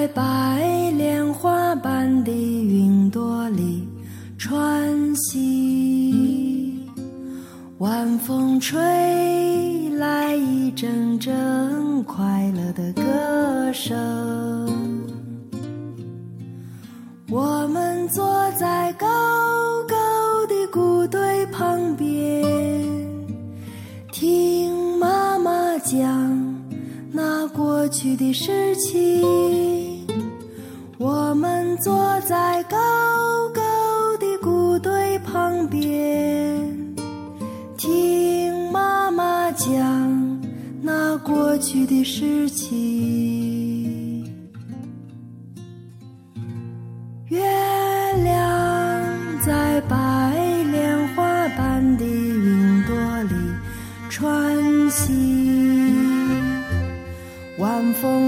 在白莲花般的云朵里穿行晚风吹来一阵阵快乐的歌声。我们坐在高高的谷堆旁边听妈妈讲那过去的事情。我们坐在高高的谷堆旁边。听妈妈讲那过去的事情，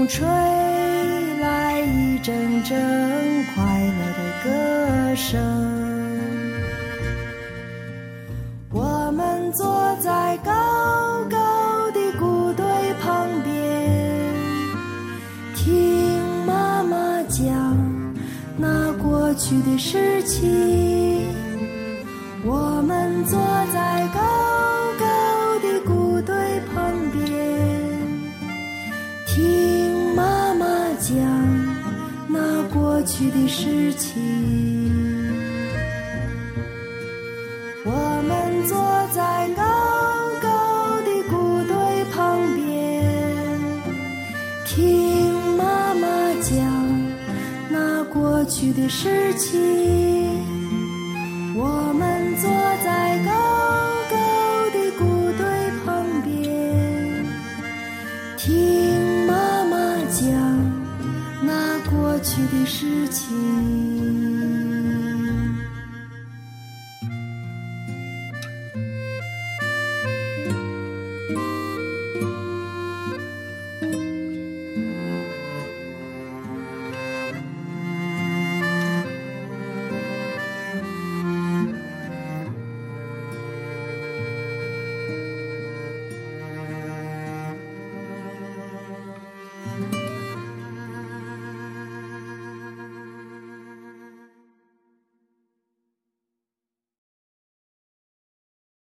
吹来一阵阵快乐的歌声。我们坐在高高的谷堆旁边，听妈妈讲那过去的事情。我们坐在高过去的事情我们坐在高高的谷堆旁边听妈妈讲那过去的事情我们坐在高过去的事情。